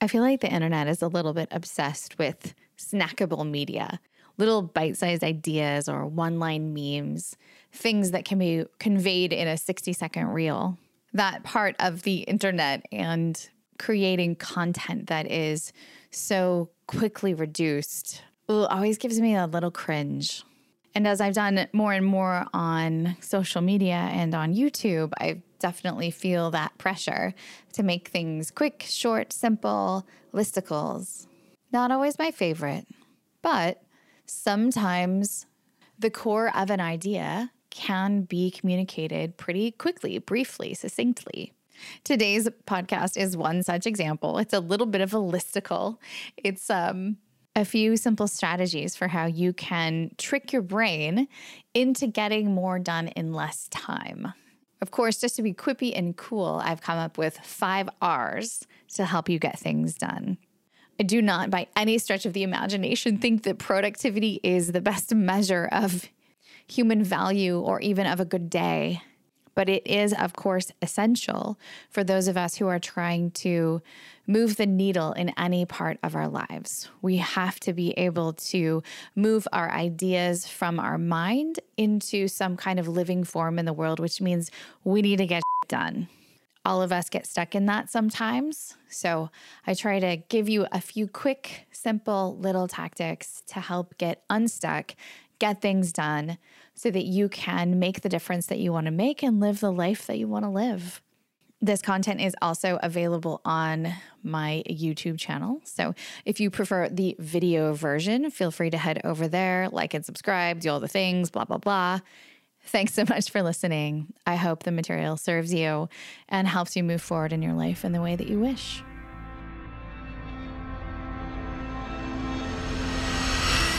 I feel like the internet is a little bit obsessed with snackable media, little bite sized ideas or one line memes, things that can be conveyed in a 60 second reel. That part of the internet and creating content that is so quickly reduced always gives me a little cringe. And as I've done more and more on social media and on YouTube, I definitely feel that pressure to make things quick, short, simple, listicles. Not always my favorite, but sometimes the core of an idea can be communicated pretty quickly, briefly, succinctly. Today's podcast is one such example. It's a little bit of a listicle. It's um a few simple strategies for how you can trick your brain into getting more done in less time. Of course, just to be quippy and cool, I've come up with five R's to help you get things done. I do not, by any stretch of the imagination, think that productivity is the best measure of human value or even of a good day but it is, of course, essential for those of us who are trying to move the needle in any part of our lives. We have to be able to move our ideas from our mind into some kind of living form in the world, which means we need to get done. All of us get stuck in that sometimes. So I try to give you a few quick, simple little tactics to help get unstuck, get things done so that you can make the difference that you want to make and live the life that you want to live. This content is also available on my YouTube channel. So if you prefer the video version, feel free to head over there, like and subscribe, do all the things, blah, blah, blah. Thanks so much for listening. I hope the material serves you and helps you move forward in your life in the way that you wish.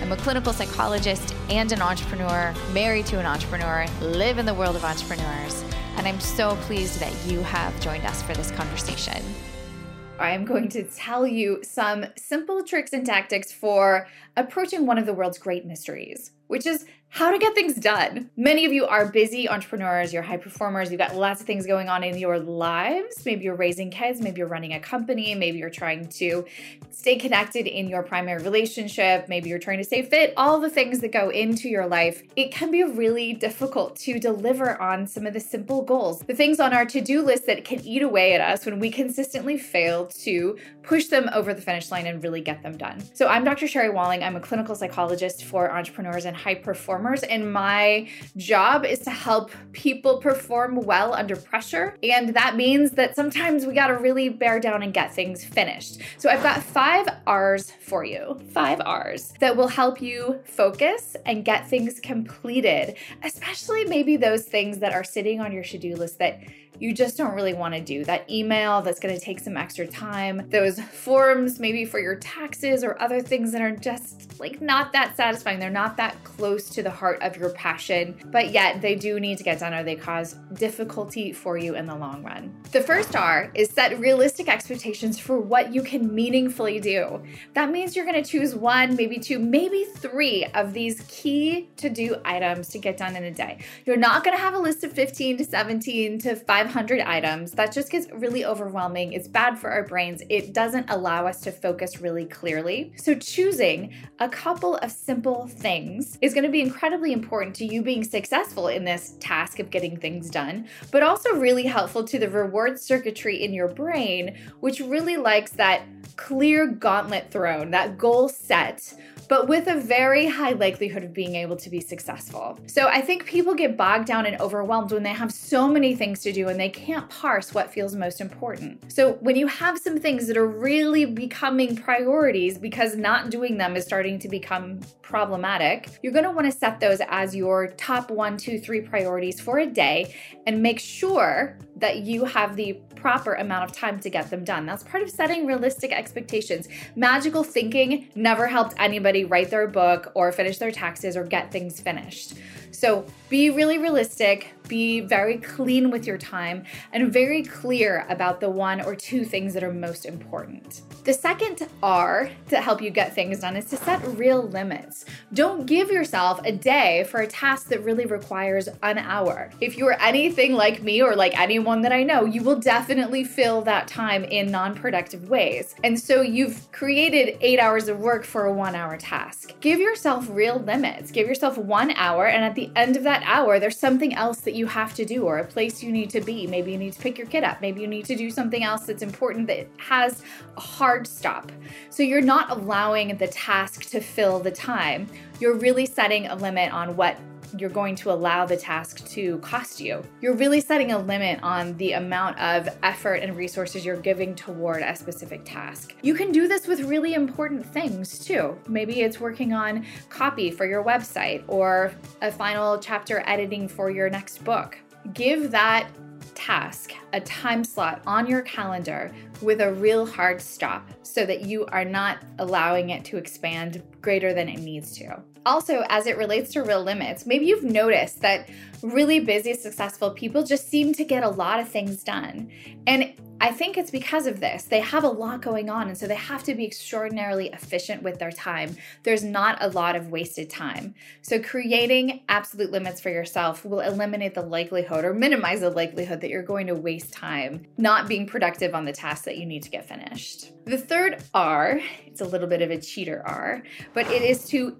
I'm a clinical psychologist and an entrepreneur, married to an entrepreneur, live in the world of entrepreneurs and I'm so pleased that you have joined us for this conversation. I am going to tell you some simple tricks and tactics for approaching one of the world's great mysteries, which is how to get things done. Many of you are busy entrepreneurs, you're high performers, you've got lots of things going on in your lives. Maybe you're raising kids, maybe you're running a company, maybe you're trying to stay connected in your primary relationship, maybe you're trying to stay fit, all the things that go into your life. It can be really difficult to deliver on some of the simple goals, the things on our to do list that can eat away at us when we consistently fail to push them over the finish line and really get them done. So, I'm Dr. Sherry Walling. I'm a clinical psychologist for entrepreneurs and high performers performers, and my job is to help people perform well under pressure. And that means that sometimes we got to really bear down and get things finished. So I've got five R's for you, five R's that will help you focus and get things completed, especially maybe those things that are sitting on your to do list that you just don't really want to do. That email that's going to take some extra time, those forms maybe for your taxes or other things that are just like not that satisfying. They're not that close to the heart of your passion, but yet they do need to get done or they cause difficulty for you in the long run. The first R is set realistic expectations for what you can meaningfully do. That means you're going to choose one, maybe two, maybe three of these key to do items to get done in a day. You're not going to have a list of 15 to 17 to 500 items, that just gets really overwhelming. It's bad for our brains. It doesn't allow us to focus really clearly. So, choosing a couple of simple things is going to be incredibly important to you being successful in this task of getting things done, but also really helpful to the reward circuitry in your brain, which really likes that clear gauntlet thrown, that goal set but with a very high likelihood of being able to be successful. So I think people get bogged down and overwhelmed when they have so many things to do and they can't parse what feels most important. So when you have some things that are really becoming priorities because not doing them is starting to become problematic, you're going to want to set those as your top one, two, three priorities for a day and make sure that you have the proper amount of time to get them done. That's part of setting realistic expectations. Magical thinking never helped anybody write their book or finish their taxes or get things finished. So be really realistic, be very clean with your time, and very clear about the one or two things that are most important. The second R to help you get things done is to set real limits. Don't give yourself a day for a task that really requires an hour. If you are anything like me or like anyone that I know, you will definitely fill that time in non productive ways. And so you've created eight hours of work for a one hour task. Give yourself real limits. Give yourself one hour, and at the end of that hour, there's something else that you have to do or a place you need to be. Maybe you need to pick your kid up. Maybe you need to do something else that's important that has a hard stop. So you're not allowing the task to fill the time. You're really setting a limit on what you're going to allow the task to cost you. You're really setting a limit on the amount of effort and resources you're giving toward a specific task. You can do this with really important things too. Maybe it's working on copy for your website or a final chapter editing for your next book. Give that task a time slot on your calendar with a real hard stop so that you are not allowing it to expand greater than it needs to. Also, as it relates to real limits, maybe you've noticed that really busy, successful people just seem to get a lot of things done. And I think it's because of this. They have a lot going on, and so they have to be extraordinarily efficient with their time. There's not a lot of wasted time. So, creating absolute limits for yourself will eliminate the likelihood or minimize the likelihood that you're going to waste time not being productive on the tasks that you need to get finished. The third R, it's a little bit of a cheater R, but it is to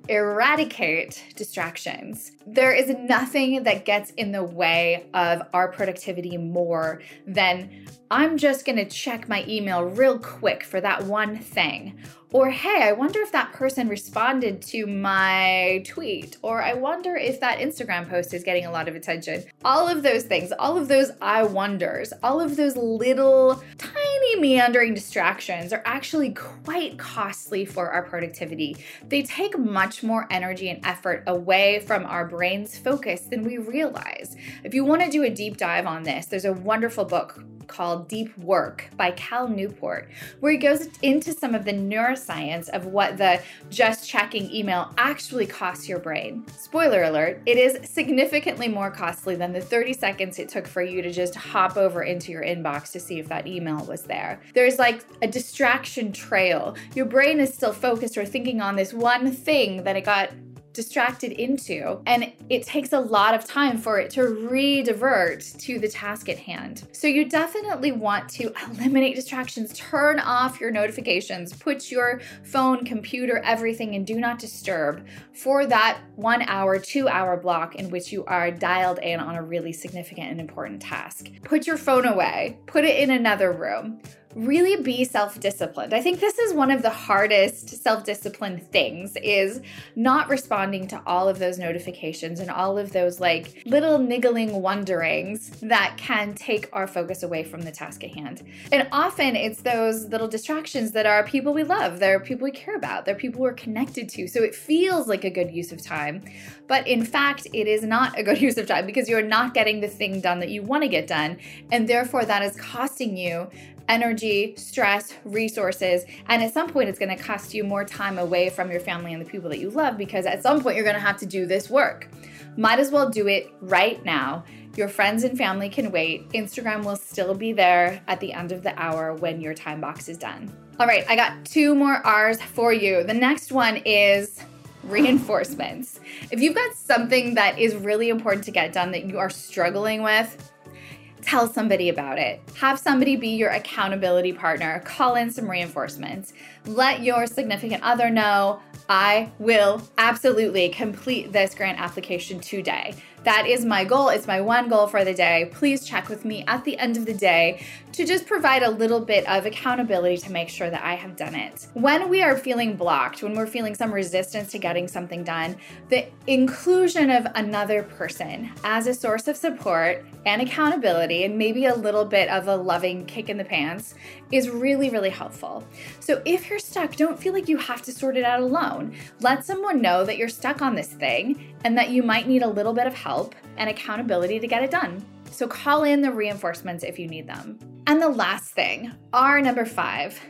eradicate distractions. There is nothing that gets in the way of our productivity more than I'm just gonna check my email real quick for that one thing or, hey, I wonder if that person responded to my tweet. Or, I wonder if that Instagram post is getting a lot of attention. All of those things, all of those I wonders, all of those little tiny meandering distractions are actually quite costly for our productivity. They take much more energy and effort away from our brain's focus than we realize. If you want to do a deep dive on this, there's a wonderful book called Deep Work by Cal Newport, where he goes into some of the neuroscience of what the just checking email actually costs your brain. Spoiler alert, it is significantly more costly than the 30 seconds it took for you to just hop over into your inbox to see if that email was there. There's like a distraction trail. Your brain is still focused or thinking on this one thing that it got distracted into. And it takes a lot of time for it to re-divert to the task at hand. So you definitely want to eliminate distractions, turn off your notifications, put your phone, computer, everything in do not disturb for that one hour, two hour block in which you are dialed in on a really significant and important task. Put your phone away, put it in another room really be self-disciplined. I think this is one of the hardest self-discipline things is not responding to all of those notifications and all of those like little niggling wonderings that can take our focus away from the task at hand. And often it's those little distractions that are people we love, they're people we care about, they're people we're connected to. So it feels like a good use of time, but in fact it is not a good use of time because you're not getting the thing done that you want to get done and therefore that is costing you energy, stress, resources, and at some point it's going to cost you more time away from your family and the people that you love because at some point you're going to have to do this work. Might as well do it right now. Your friends and family can wait. Instagram will still be there at the end of the hour when your time box is done. All right, I got two more R's for you. The next one is reinforcements. If you've got something that is really important to get done that you are struggling with, tell somebody about it. Have somebody be your accountability partner. Call in some reinforcements. Let your significant other know I will absolutely complete this grant application today. That is my goal. It's my one goal for the day. Please check with me at the end of the day to just provide a little bit of accountability to make sure that I have done it. When we are feeling blocked, when we're feeling some resistance to getting something done, the inclusion of another person as a source of support and accountability, and maybe a little bit of a loving kick in the pants, is really, really helpful. So if you're stuck, don't feel like you have to sort it out alone. Let someone know that you're stuck on this thing and that you might need a little bit of help and accountability to get it done. So call in the reinforcements if you need them. And the last thing, our number five,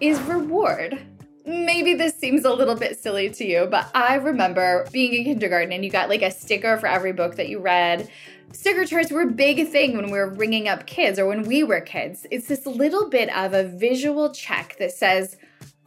is reward. Maybe this seems a little bit silly to you, but I remember being in kindergarten and you got like a sticker for every book that you read. Sticker charts were a big thing when we were ringing up kids or when we were kids. It's this little bit of a visual check that says,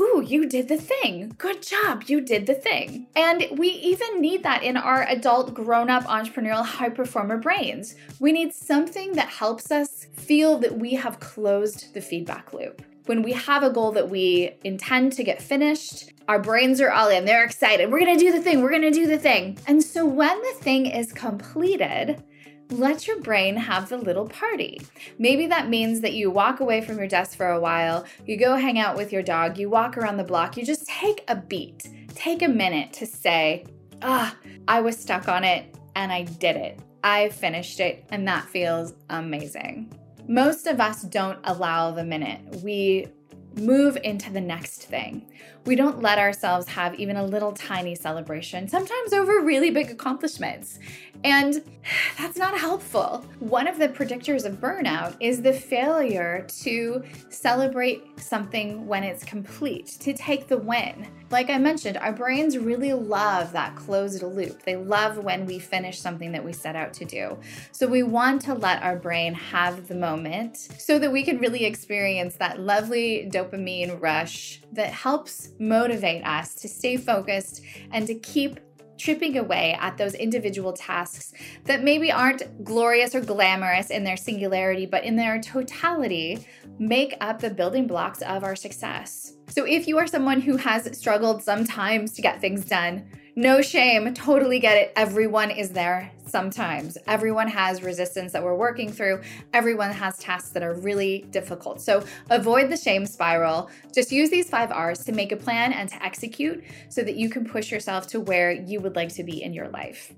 Ooh, you did the thing. Good job. You did the thing. And we even need that in our adult, grown up, entrepreneurial, high performer brains. We need something that helps us feel that we have closed the feedback loop. When we have a goal that we intend to get finished, our brains are all in. They're excited. We're going to do the thing. We're going to do the thing. And so when the thing is completed, let your brain have the little party. Maybe that means that you walk away from your desk for a while, you go hang out with your dog, you walk around the block, you just take a beat, take a minute to say, ah, I was stuck on it and I did it. I finished it, and that feels amazing. Most of us don't allow the minute. We move into the next thing. We don't let ourselves have even a little tiny celebration, sometimes over really big accomplishments. And that's not helpful. One of the predictors of burnout is the failure to celebrate something when it's complete, to take the win. Like I mentioned, our brains really love that closed loop. They love when we finish something that we set out to do. So we want to let our brain have the moment so that we can really experience that lovely dopamine rush that helps motivate us to stay focused and to keep tripping away at those individual tasks that maybe aren't glorious or glamorous in their singularity, but in their totality make up the building blocks of our success. So if you are someone who has struggled sometimes to get things done, no shame, totally get it. Everyone is there sometimes. Everyone has resistance that we're working through. Everyone has tasks that are really difficult. So avoid the shame spiral. Just use these five R's to make a plan and to execute so that you can push yourself to where you would like to be in your life.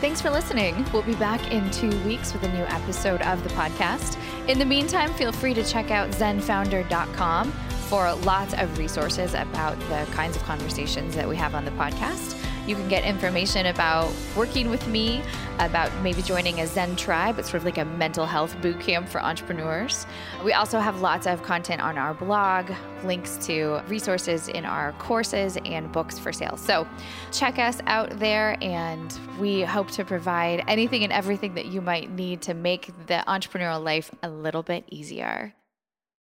Thanks for listening. We'll be back in two weeks with a new episode of the podcast. In the meantime, feel free to check out zenfounder.com for lots of resources about the kinds of conversations that we have on the podcast. You can get information about working with me, about maybe joining a Zen tribe. It's sort of like a mental health boot camp for entrepreneurs. We also have lots of content on our blog, links to resources in our courses and books for sale. So check us out there, and we hope to provide anything and everything that you might need to make the entrepreneurial life a little bit easier.